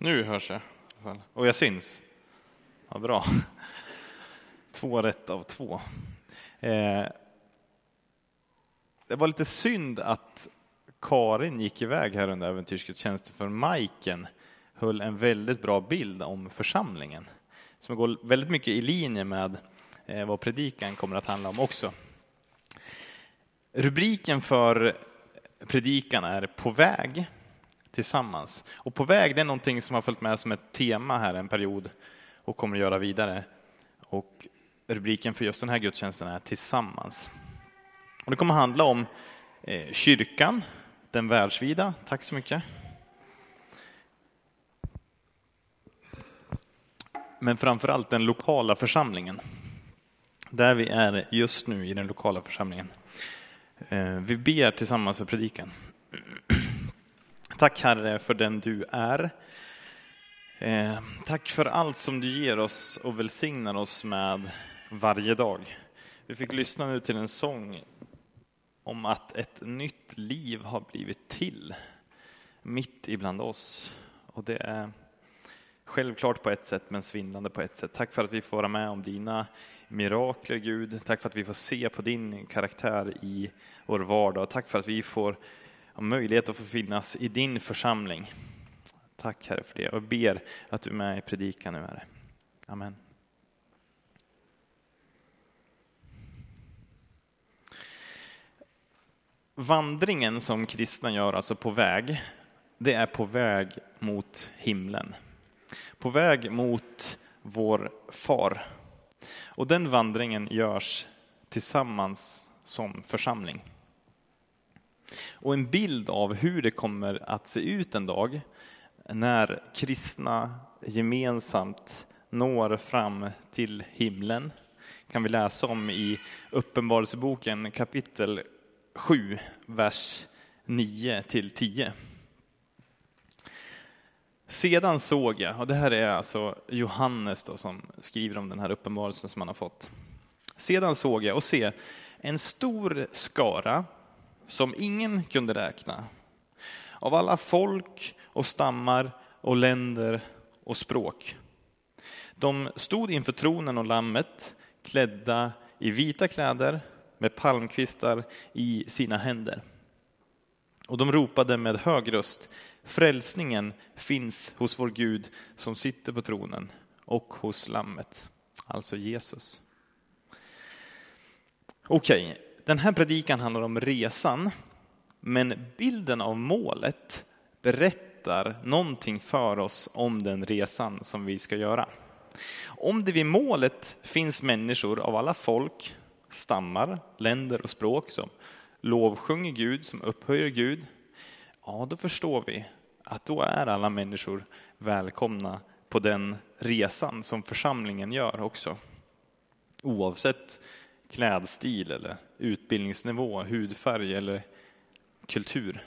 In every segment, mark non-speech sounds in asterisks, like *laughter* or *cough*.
Nu hörs jag. Och jag syns. Ja, bra. Två rätt av två. Eh, det var lite synd att Karin gick iväg här under äventyrsgudstjänsten för Majken höll en väldigt bra bild om församlingen som går väldigt mycket i linje med eh, vad predikan kommer att handla om också. Rubriken för predikan är På väg tillsammans. Och på väg, det är någonting som har följt med som ett tema här en period och kommer att göra vidare. Och rubriken för just den här gudstjänsten är Tillsammans. Och det kommer att handla om eh, kyrkan, den världsvida. Tack så mycket. Men framför allt den lokala församlingen. Där vi är just nu i den lokala församlingen. Eh, vi ber tillsammans för predikan. Tack Herre för den du är. Eh, tack för allt som du ger oss och välsignar oss med varje dag. Vi fick lyssna nu till en sång om att ett nytt liv har blivit till mitt ibland oss. Och det är självklart på ett sätt men svindlande på ett sätt. Tack för att vi får vara med om dina mirakler Gud. Tack för att vi får se på din karaktär i vår vardag. Tack för att vi får ha möjlighet att få finnas i din församling. Tack Herre för det och ber att du är med i predikan nu Herre. Amen. Vandringen som kristna gör, alltså på väg, det är på väg mot himlen. På väg mot vår far. Och den vandringen görs tillsammans som församling. Och en bild av hur det kommer att se ut en dag när kristna gemensamt når fram till himlen kan vi läsa om i Uppenbarelseboken kapitel 7, vers 9 till 10. Sedan såg jag, och det här är alltså Johannes då, som skriver om den här uppenbarelsen som han har fått. Sedan såg jag och se en stor skara som ingen kunde räkna. Av alla folk och stammar och länder och språk. De stod inför tronen och lammet klädda i vita kläder med palmkvistar i sina händer. Och de ropade med hög röst, frälsningen finns hos vår Gud som sitter på tronen och hos lammet, alltså Jesus. Okej, den här predikan handlar om resan, men bilden av målet berättar någonting för oss om den resan som vi ska göra. Om det vid målet finns människor av alla folk, stammar, länder och språk som lovsjunger Gud, som upphöjer Gud, ja, då förstår vi att då är alla människor välkomna på den resan som församlingen gör också. Oavsett klädstil eller utbildningsnivå, hudfärg eller kultur.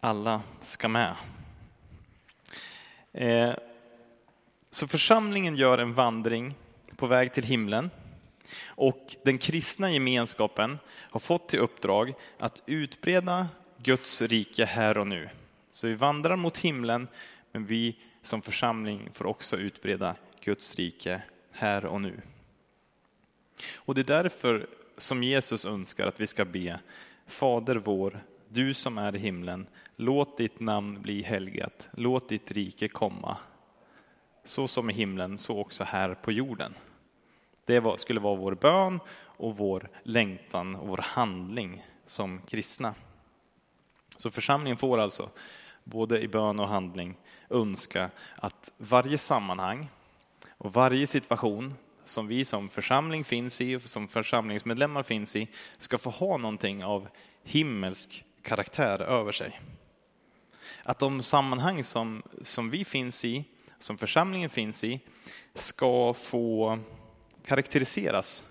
Alla ska med. Eh, så församlingen gör en vandring på väg till himlen och den kristna gemenskapen har fått till uppdrag att utbreda Guds rike här och nu. Så vi vandrar mot himlen, men vi som församling får också utbreda Guds rike här och nu. Och det är därför som Jesus önskar att vi ska be Fader vår, du som är i himlen, låt ditt namn bli helgat, låt ditt rike komma. Så som i himlen, så också här på jorden. Det skulle vara vår bön och vår längtan och vår handling som kristna. Så församlingen får alltså både i bön och handling önska att varje sammanhang och varje situation som vi som församling finns i, och som församlingsmedlemmar finns i, ska få ha någonting av himmelsk karaktär över sig. Att de sammanhang som, som vi finns i, som församlingen finns i, ska få karaktäriseras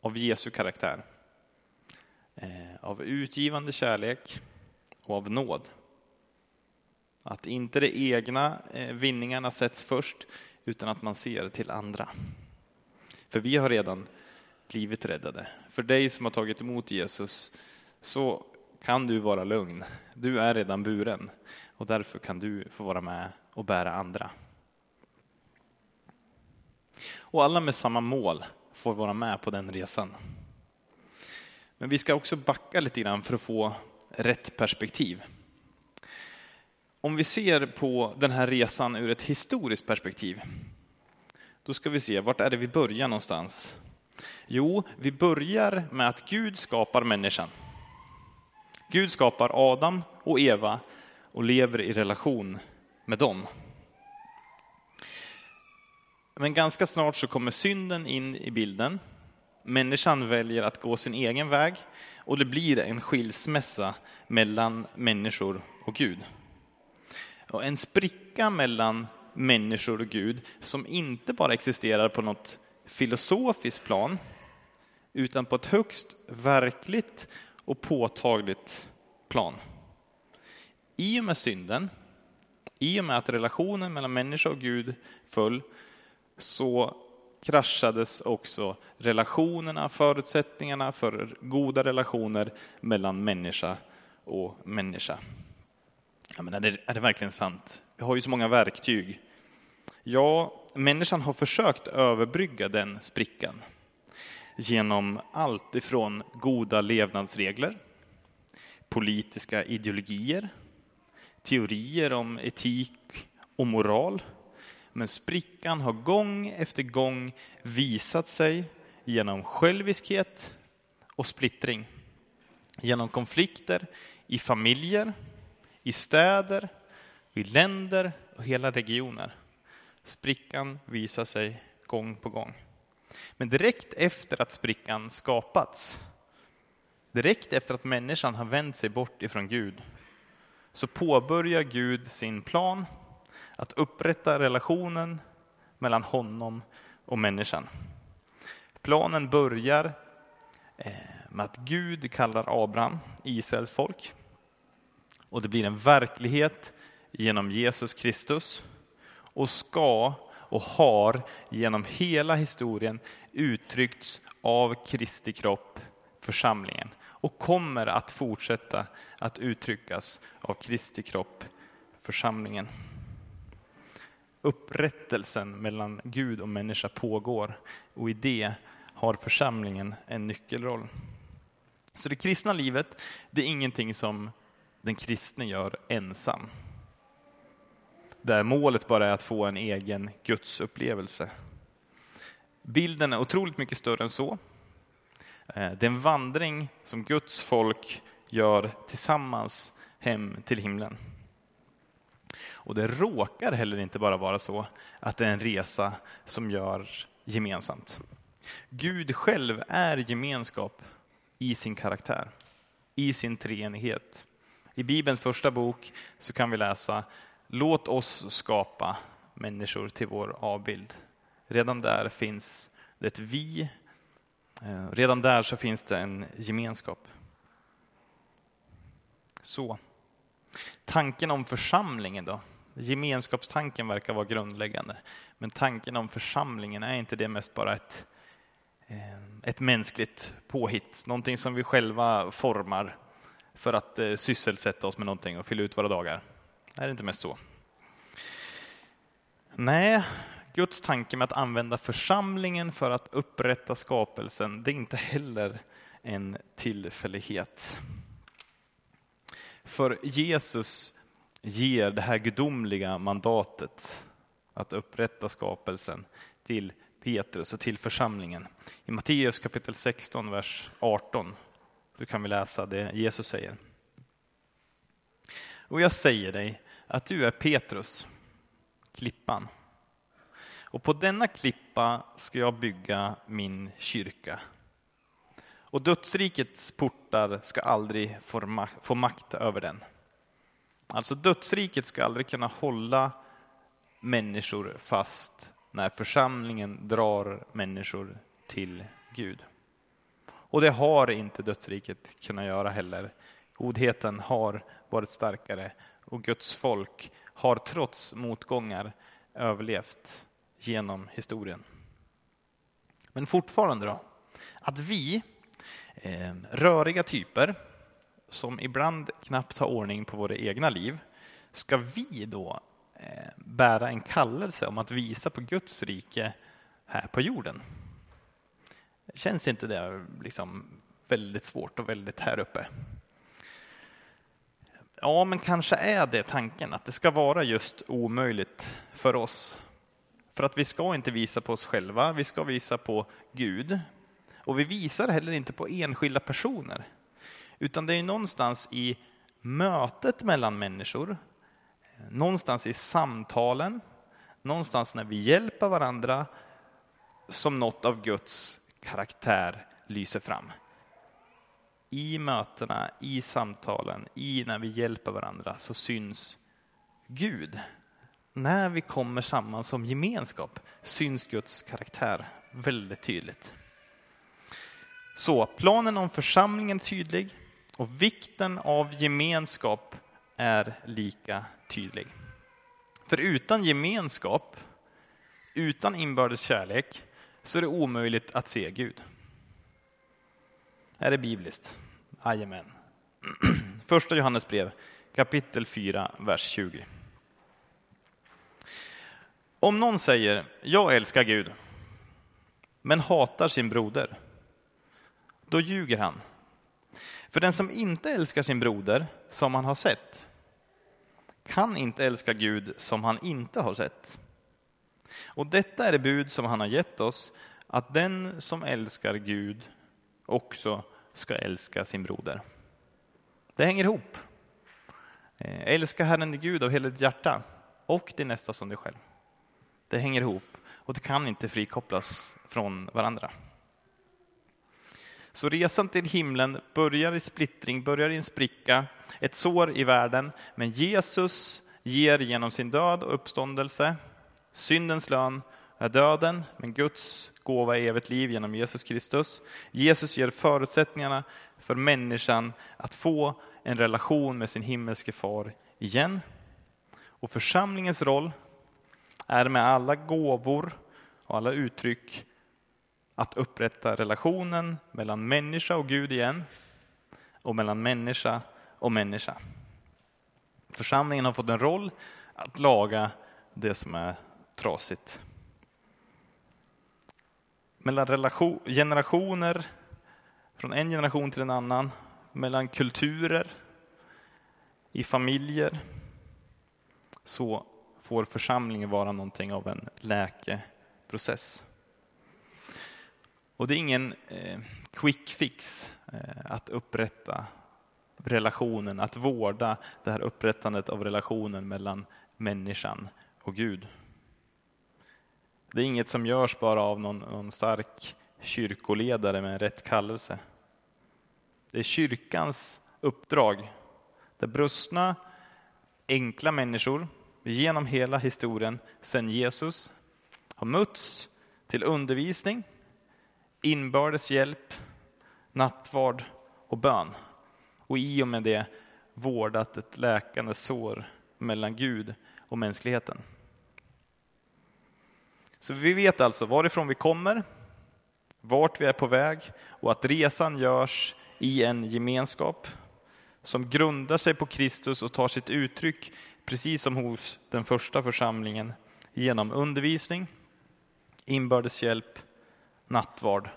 av Jesu karaktär. Eh, av utgivande kärlek och av nåd. Att inte de egna eh, vinningarna sätts först, utan att man ser till andra. För vi har redan blivit räddade. För dig som har tagit emot Jesus så kan du vara lugn. Du är redan buren. och därför kan du få vara med och bära andra. Och alla med samma mål får vara med på den resan. Men vi ska också backa lite grann för att få rätt perspektiv. Om vi ser på den här resan ur ett historiskt perspektiv, då ska vi se vart är det vi börjar någonstans. Jo, vi börjar med att Gud skapar människan. Gud skapar Adam och Eva och lever i relation med dem. Men ganska snart så kommer synden in i bilden. Människan väljer att gå sin egen väg och det blir en skilsmässa mellan människor och Gud. Och en spricka mellan människor och Gud som inte bara existerar på något filosofiskt plan utan på ett högst verkligt och påtagligt plan. I och med synden, i och med att relationen mellan människa och Gud föll, så kraschades också relationerna, förutsättningarna för goda relationer mellan människa och människa. Jag menar, är det verkligen sant? Vi har ju så många verktyg. Ja, människan har försökt överbrygga den sprickan genom allt ifrån goda levnadsregler, politiska ideologier, teorier om etik och moral. Men sprickan har gång efter gång visat sig genom själviskhet och splittring. Genom konflikter i familjer, i städer, i länder och hela regioner. Sprickan visar sig gång på gång. Men direkt efter att sprickan skapats, direkt efter att människan har vänt sig bort ifrån Gud, så påbörjar Gud sin plan att upprätta relationen mellan honom och människan. Planen börjar eh, med att Gud kallar Abraham, Israels folk, och det blir en verklighet genom Jesus Kristus och ska och har genom hela historien uttryckts av Kristi kropp, församlingen, och kommer att fortsätta att uttryckas av Kristi kropp, församlingen. Upprättelsen mellan Gud och människa pågår och i det har församlingen en nyckelroll. Så det kristna livet, det är ingenting som den kristne gör ensam där målet bara är att få en egen gudsupplevelse. Bilden är otroligt mycket större än så. Eh, det är en vandring som Guds folk gör tillsammans hem till himlen. Och det råkar heller inte bara vara så att det är en resa som görs gemensamt. Gud själv är gemenskap i sin karaktär, i sin treenighet. I Bibelns första bok så kan vi läsa Låt oss skapa människor till vår avbild. Redan där finns det ett vi. Eh, redan där så finns det en gemenskap. Så. Tanken om församlingen då? Gemenskapstanken verkar vara grundläggande. Men tanken om församlingen, är inte det mest bara ett, eh, ett mänskligt påhitt? Någonting som vi själva formar för att eh, sysselsätta oss med någonting och fylla ut våra dagar? Är det inte mest så? Nej, Guds tanke med att använda församlingen för att upprätta skapelsen, det är inte heller en tillfällighet. För Jesus ger det här gudomliga mandatet att upprätta skapelsen till Petrus och till församlingen. I Matteus kapitel 16, vers 18, så kan vi läsa det Jesus säger. Och jag säger dig att du är Petrus, klippan. Och på denna klippa ska jag bygga min kyrka. Och dödsrikets portar ska aldrig få makt över den. Alltså dödsriket ska aldrig kunna hålla människor fast när församlingen drar människor till Gud. Och det har inte dödsriket kunnat göra heller. Godheten har varit starkare och Guds folk har trots motgångar överlevt genom historien. Men fortfarande då, att vi, eh, röriga typer, som ibland knappt har ordning på våra egna liv, ska vi då eh, bära en kallelse om att visa på Guds rike här på jorden? Känns inte det liksom väldigt svårt och väldigt här uppe? Ja, men kanske är det tanken, att det ska vara just omöjligt för oss. För att vi ska inte visa på oss själva, vi ska visa på Gud. Och vi visar heller inte på enskilda personer, utan det är någonstans i mötet mellan människor, någonstans i samtalen, någonstans när vi hjälper varandra som något av Guds karaktär lyser fram i mötena, i samtalen, i när vi hjälper varandra så syns Gud. När vi kommer samman som gemenskap syns Guds karaktär väldigt tydligt. Så planen om församlingen är tydlig och vikten av gemenskap är lika tydlig. För utan gemenskap, utan inbördes kärlek, så är det omöjligt att se Gud. Är det bibliskt? Jajamän. *clears throat* Första Johannes brev, kapitel 4, vers 20. Om någon säger jag älskar Gud, men hatar sin broder, då ljuger han. För den som inte älskar sin broder, som han har sett, kan inte älska Gud som han inte har sett. Och detta är det bud som han har gett oss, att den som älskar Gud också ska älska sin broder. Det hänger ihop. Eh, älska Herren din Gud av hela ditt hjärta och din nästa som dig själv. Det hänger ihop och det kan inte frikopplas från varandra. Så resan till himlen börjar i splittring, börjar i en spricka, ett sår i världen, men Jesus ger genom sin död och uppståndelse syndens lön är döden, men Guds gåva är evigt liv genom Jesus Kristus. Jesus ger förutsättningarna för människan att få en relation med sin himmelske far igen. Och församlingens roll är med alla gåvor och alla uttryck att upprätta relationen mellan människa och Gud igen och mellan människa och människa. Församlingen har fått en roll att laga det som är trasigt mellan relation, generationer, från en generation till en annan, mellan kulturer, i familjer, så får församlingen vara någonting av en läkeprocess. Och det är ingen eh, quick fix eh, att upprätta relationen, att vårda det här upprättandet av relationen mellan människan och Gud. Det är inget som görs bara av någon, någon stark kyrkoledare med rätt kallelse. Det är kyrkans uppdrag, där brustna, enkla människor genom hela historien sedan Jesus har mötts till undervisning, inbördes hjälp, nattvard och bön. Och i och med det vårdat ett läkande sår mellan Gud och mänskligheten. Så vi vet alltså varifrån vi kommer, vart vi är på väg och att resan görs i en gemenskap som grundar sig på Kristus och tar sitt uttryck, precis som hos den första församlingen, genom undervisning, inbördes hjälp, nattvard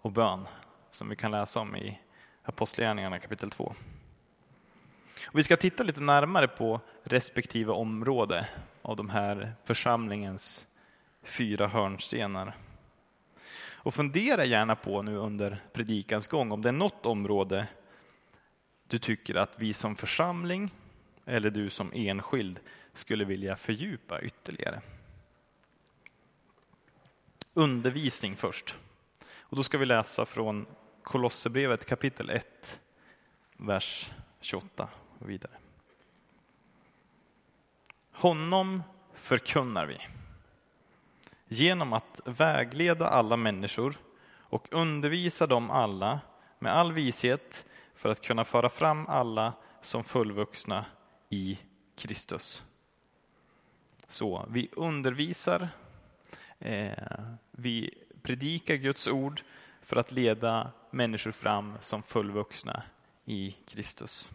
och bön, som vi kan läsa om i Apostlagärningarna kapitel 2. Och vi ska titta lite närmare på respektive område av de här församlingens fyra hörnstenar. Och fundera gärna på nu under predikans gång om det är något område du tycker att vi som församling eller du som enskild skulle vilja fördjupa ytterligare. Undervisning först. Och då ska vi läsa från Kolosserbrevet kapitel 1, vers 28 och vidare. Honom förkunnar vi genom att vägleda alla människor och undervisa dem alla med all vishet för att kunna föra fram alla som fullvuxna i Kristus. Så vi undervisar, eh, vi predikar Guds ord för att leda människor fram som fullvuxna i Kristus.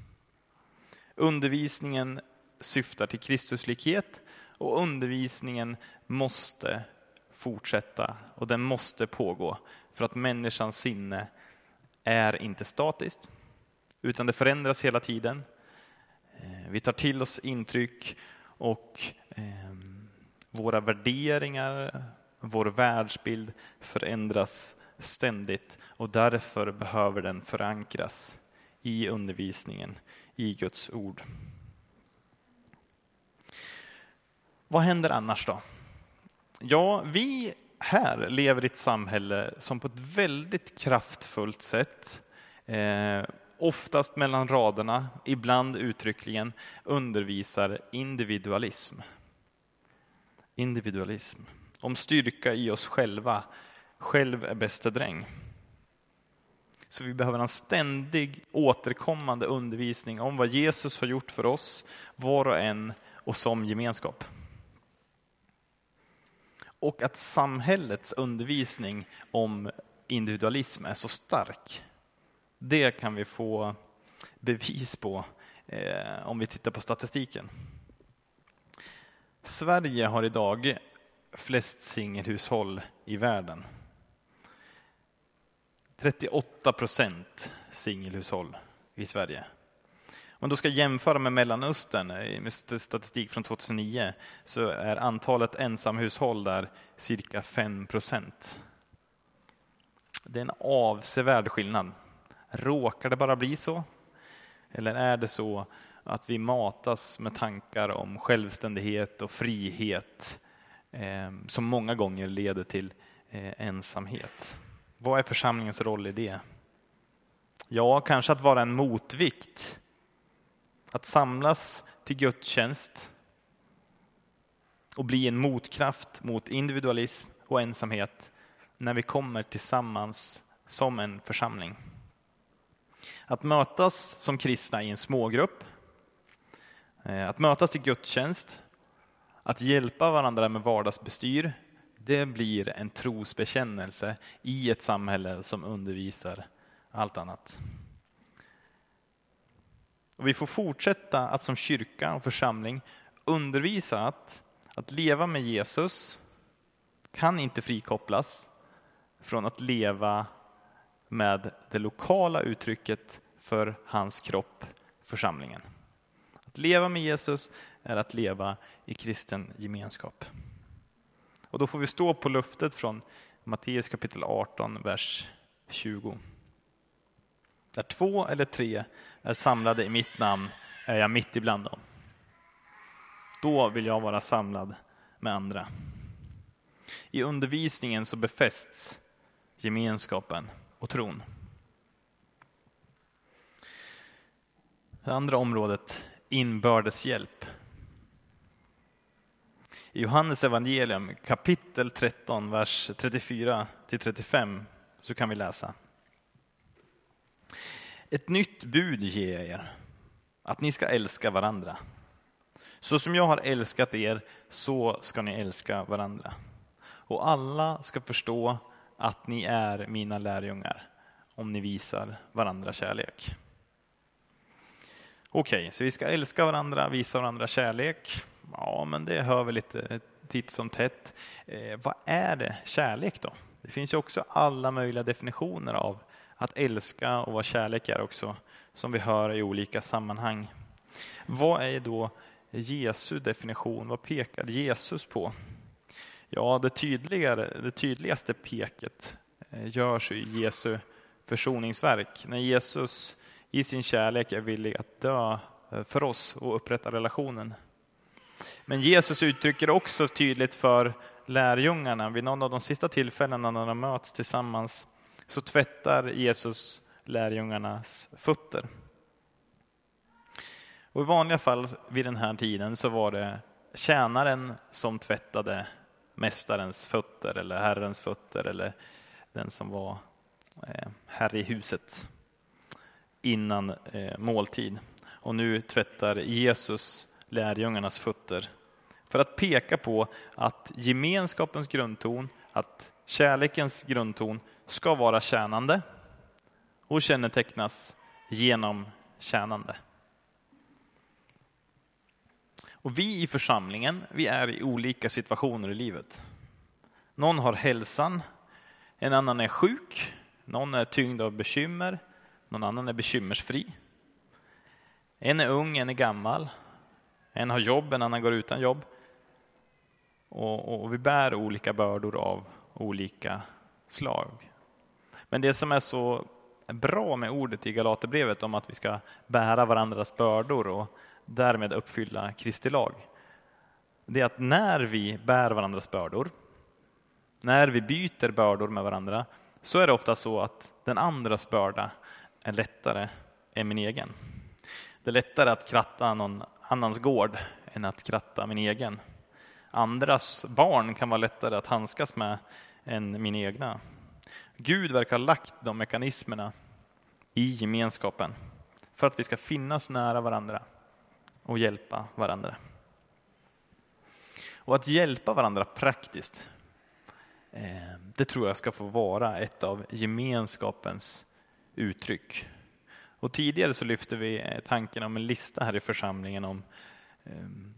Undervisningen syftar till Kristuslikhet och undervisningen måste fortsätta och den måste pågå för att människans sinne är inte statiskt utan det förändras hela tiden. Eh, vi tar till oss intryck och ehm, våra värderingar, vår världsbild förändras ständigt och därför behöver den förankras i undervisningen, i Guds ord. Vad händer annars då? Ja, vi här lever i ett samhälle som på ett väldigt kraftfullt sätt, eh, oftast mellan raderna, ibland uttryckligen, undervisar individualism. Individualism. Om styrka i oss själva. Själv är bäste dräng. Så vi behöver en ständig återkommande undervisning om vad Jesus har gjort för oss, var och en och som gemenskap. Och att samhällets undervisning om individualism är så stark, det kan vi få bevis på eh, om vi tittar på statistiken. Sverige har idag flest singelhushåll i världen. 38 procent singelhushåll i Sverige. Om då ska jämföra med Mellanöstern, eh, med statistik från 2009, så är antalet ensamhushåll där cirka 5 procent. Det är en avsevärd skillnad. Råkar det bara bli så? Eller är det så att vi matas med tankar om självständighet och frihet eh, som många gånger leder till eh, ensamhet? Vad är församlingens roll i det? Ja, kanske att vara en motvikt att samlas till gudstjänst och bli en motkraft mot individualism och ensamhet när vi kommer tillsammans som en församling. Att mötas som kristna i en smågrupp, eh, att mötas till gudstjänst, att hjälpa varandra med vardagsbestyr, det blir en trosbekännelse i ett samhälle som undervisar allt annat. Och vi får fortsätta att som kyrka och församling undervisa att, att leva med Jesus kan inte frikopplas från att leva med det lokala uttrycket för hans kropp, församlingen. Att leva med Jesus är att leva i kristen gemenskap. Och då får vi stå på luftet från Matteus kapitel 18, vers 20. Där två eller tre är samlade i mitt namn är jag mitt ibland dem. Då vill jag vara samlad med andra. I undervisningen så befästs gemenskapen och tron. Det andra området, inbördes hjälp. I Johannes evangelium kapitel 13, vers 34 till 35 så kan vi läsa. Ett nytt bud ger jag er, att ni ska älska varandra. Så som jag har älskat er, så ska ni älska varandra. Och alla ska förstå att ni är mina lärjungar, om ni visar varandra kärlek. Okej, okay, så vi ska älska varandra, visa varandra kärlek. Ja, men det hör vi lite titt som tätt. Eh, vad är det kärlek då? Det finns ju också alla möjliga definitioner av att älska och vad kärlek är också, som vi hör i olika sammanhang. Vad är då Jesu definition? Vad pekar Jesus på? Ja, det, tydligare, det tydligaste peket eh, görs i Jesu försoningsverk, när Jesus i sin kärlek är villig att dö eh, för oss och upprätta relationen. Men Jesus uttrycker också tydligt för lärjungarna vid någon av de sista tillfällena när de möts tillsammans så tvättar Jesus lärjungarnas fötter. Och I vanliga fall vid den här tiden så var det tjänaren som tvättade mästarens fötter eller herrens fötter eller den som var eh, herre i huset innan eh, måltid. Och nu tvättar Jesus lärjungarnas fötter för att peka på att gemenskapens grundton, att kärlekens grundton ska vara tjänande och kännetecknas genom tjänande. Och vi i församlingen, vi är i olika situationer i livet. Någon har hälsan, en annan är sjuk, någon är tyngd av bekymmer, någon annan är bekymmersfri. En är ung, en är gammal, en har jobb, en annan går utan jobb. Och, och vi bär olika bördor av olika slag. Men det som är så bra med ordet i Galaterbrevet om att vi ska bära varandras bördor och därmed uppfylla Kristi lag, det är att när vi bär varandras bördor, när vi byter bördor med varandra, så är det ofta så att den andras börda är lättare än min egen. Det är lättare att kratta någon annans gård än att kratta min egen. Andras barn kan vara lättare att handskas med än min egna. Gud verkar ha lagt de mekanismerna i gemenskapen för att vi ska finnas nära varandra och hjälpa varandra. Och att hjälpa varandra praktiskt, eh, det tror jag ska få vara ett av gemenskapens uttryck. Och tidigare så lyfte vi eh, tanken om en lista här i församlingen om eh,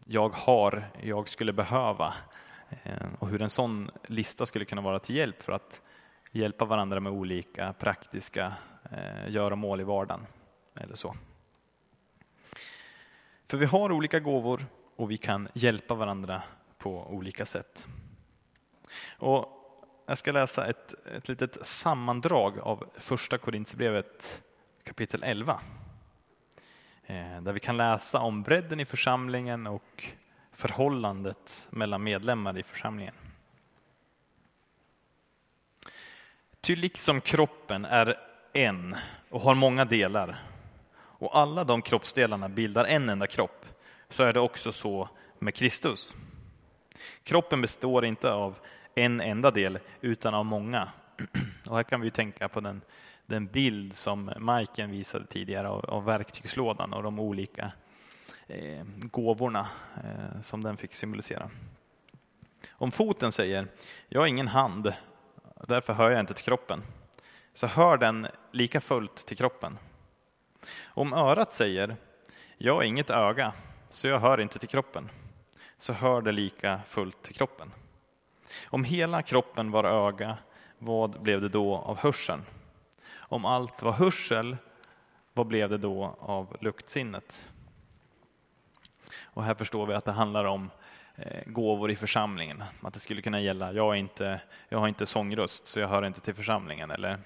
jag har, jag skulle behöva och hur en sån lista skulle kunna vara till hjälp för att hjälpa varandra med olika praktiska eh, göromål i vardagen. Eller så. För vi har olika gåvor och vi kan hjälpa varandra på olika sätt. Och jag ska läsa ett, ett litet sammandrag av första Korinthierbrevet kapitel 11. Eh, där vi kan läsa om bredden i församlingen och förhållandet mellan medlemmar i församlingen. Ty liksom kroppen är en och har många delar och alla de kroppsdelarna bildar en enda kropp, så är det också så med Kristus. Kroppen består inte av en enda del, utan av många. Och här kan vi tänka på den, den bild som Majken visade tidigare av, av verktygslådan och de olika eh, gåvorna eh, som den fick symbolisera. Om foten säger, jag har ingen hand, därför hör jag inte till kroppen, så hör den lika fullt till kroppen. Om örat säger, jag har inget öga, så jag hör inte till kroppen, så hör det lika fullt till kroppen. Om hela kroppen var öga, vad blev det då av hörseln? Om allt var hörsel, vad blev det då av luktsinnet? Och här förstår vi att det handlar om Eh, gåvor i församlingen. Att det skulle kunna gälla, jag, är inte, jag har inte sångröst så jag hör inte till församlingen. Eller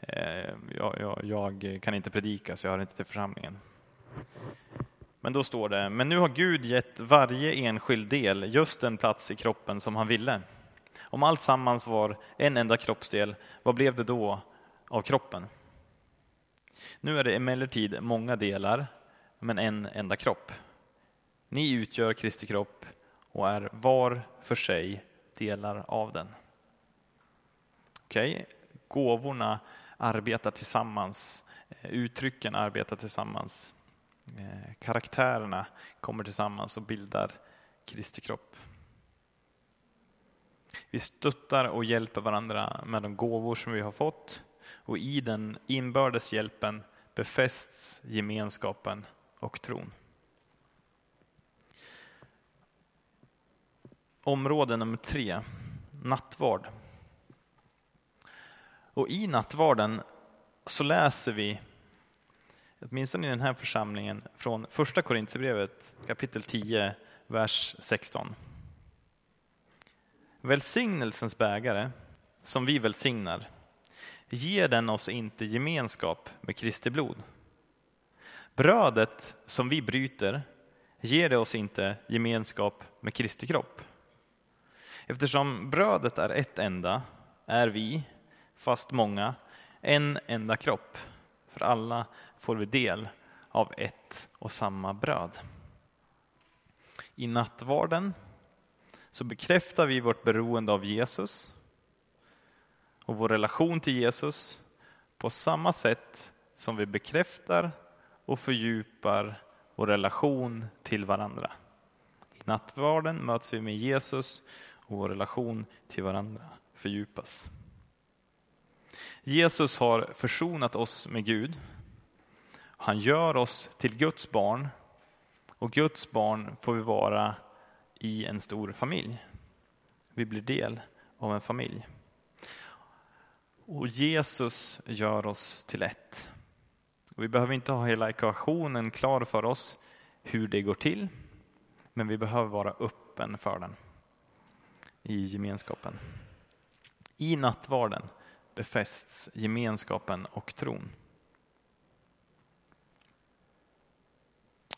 eh, jag, jag, jag, kan inte predika så jag hör inte till församlingen. Men då står det, men nu har Gud gett varje enskild del just den plats i kroppen som han ville. Om allt sammans var en enda kroppsdel, vad blev det då av kroppen? Nu är det emellertid många delar, men en enda kropp. Ni utgör Kristi kropp och är var för sig delar av den. Okej, okay. gåvorna arbetar tillsammans, eh, uttrycken arbetar tillsammans, eh, karaktärerna kommer tillsammans och bildar Kristi kropp. Vi stöttar och hjälper varandra med de gåvor som vi har fått och i den inbördes hjälpen befästs gemenskapen och tron. Område nummer tre, nattvard. Och i nattvarden så läser vi, åtminstone i den här församlingen, från första Korintierbrevet kapitel 10, vers 16. Välsignelsens bägare, som vi välsignar, ger den oss inte gemenskap med Kristi blod. Brödet som vi bryter ger det oss inte gemenskap med Kristi kropp. Eftersom brödet är ett enda är vi, fast många, en enda kropp. För alla får vi del av ett och samma bröd. I nattvarden så bekräftar vi vårt beroende av Jesus och vår relation till Jesus på samma sätt som vi bekräftar och fördjupar vår relation till varandra. I nattvarden möts vi med Jesus och vår relation till varandra fördjupas. Jesus har försonat oss med Gud. Han gör oss till Guds barn Och Guds barn får vi vara i en stor familj. Vi blir del av en familj. Och Jesus gör oss till ett. Och vi behöver inte ha hela ekvationen klar för oss hur det går till, men vi behöver vara öppen för den i gemenskapen. I nattvarden befästs gemenskapen och tron.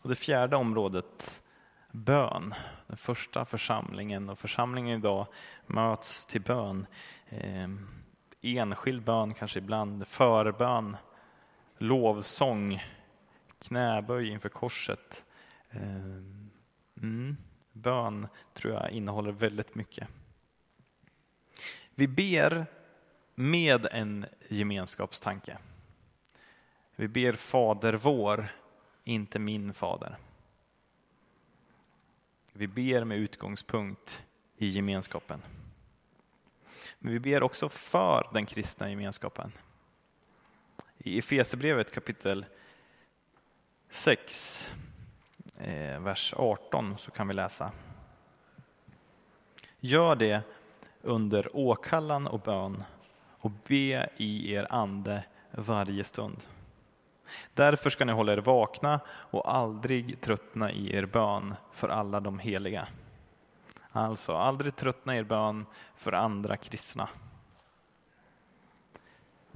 Och det fjärde området, bön. Den första församlingen och församlingen idag möts till bön. Eh, enskild bön kanske ibland, förbön, lovsång, knäböj inför korset. Eh, mm, bön tror jag innehåller väldigt mycket. Vi ber med en gemenskapstanke. Vi ber Fader vår, inte min fader. Vi ber med utgångspunkt i gemenskapen. Men vi ber också för den kristna gemenskapen. I Efesierbrevet kapitel 6, Eh, vers 18 så kan vi läsa. Gör det under åkallan och bön och be i er ande varje stund. Därför ska ni hålla er vakna och aldrig tröttna i er bön för alla de heliga. Alltså, aldrig tröttna i er bön för andra kristna.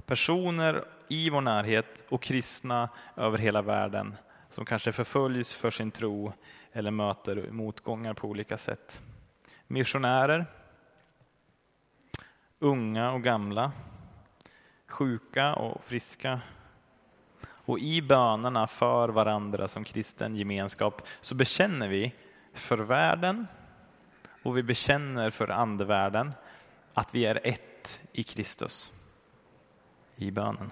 Personer i vår närhet och kristna över hela världen som kanske förföljs för sin tro eller möter motgångar på olika sätt. Missionärer, unga och gamla, sjuka och friska. Och i bönerna för varandra som kristen gemenskap så bekänner vi för världen och vi bekänner för andevärlden att vi är ett i Kristus i bönen.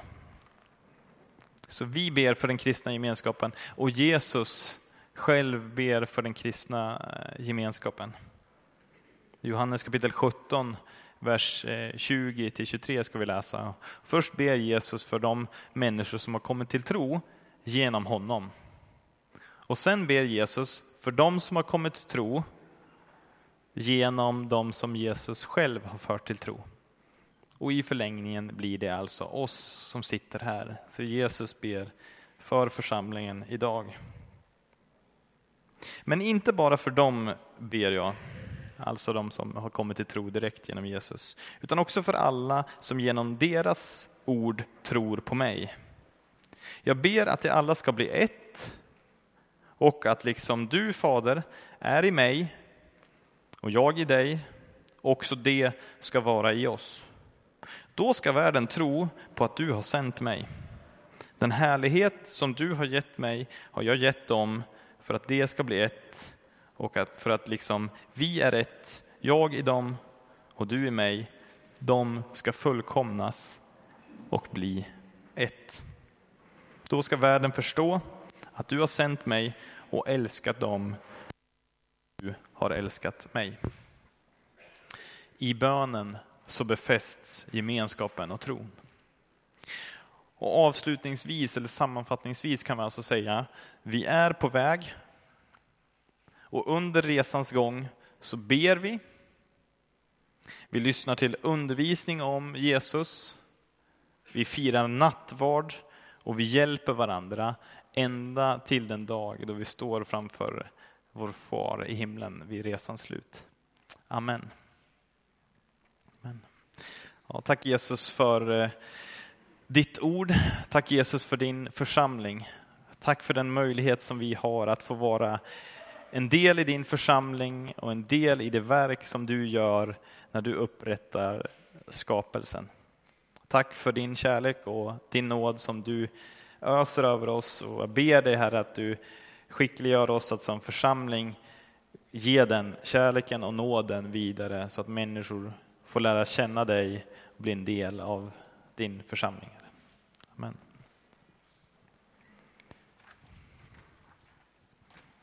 Så vi ber för den kristna gemenskapen och Jesus själv ber för den kristna eh, gemenskapen. Johannes kapitel 17 vers eh, 20-23 ska vi läsa. Först ber Jesus för de människor som har kommit till tro genom honom. Och sen ber Jesus för de som har kommit till tro genom de som Jesus själv har fört till tro. Och i förlängningen blir det alltså oss som sitter här. Så Jesus ber för församlingen idag. Men inte bara för dem ber jag, alltså de som har kommit till tro direkt genom Jesus, utan också för alla som genom deras ord tror på mig. Jag ber att de alla ska bli ett och att liksom du, Fader, är i mig och jag i dig, också det ska vara i oss. Då ska världen tro på att du har sänt mig. Den härlighet som du har gett mig har jag gett dem för att det ska bli ett och att för att liksom vi är ett, jag i dem och du i mig, de ska fullkomnas och bli ett. Då ska världen förstå att du har sänt mig och älskat dem du har älskat mig. I bönen så befästs gemenskapen och tron. Och avslutningsvis eller sammanfattningsvis kan man alltså säga, vi är på väg och under resans gång så ber vi. Vi lyssnar till undervisning om Jesus. Vi firar nattvard och vi hjälper varandra ända till den dag då vi står framför vår far i himlen vid resans slut. Amen. Amen. Ja, tack Jesus för eh, ditt ord. Tack Jesus för din församling. Tack för den möjlighet som vi har att få vara en del i din församling och en del i det verk som du gör när du upprättar skapelsen. Tack för din kärlek och din nåd som du öser över oss och jag ber dig Herre att du skickliggör oss att som församling ge den kärleken och nåden vidare så att människor får lära känna dig och bli en del av din församling. Amen.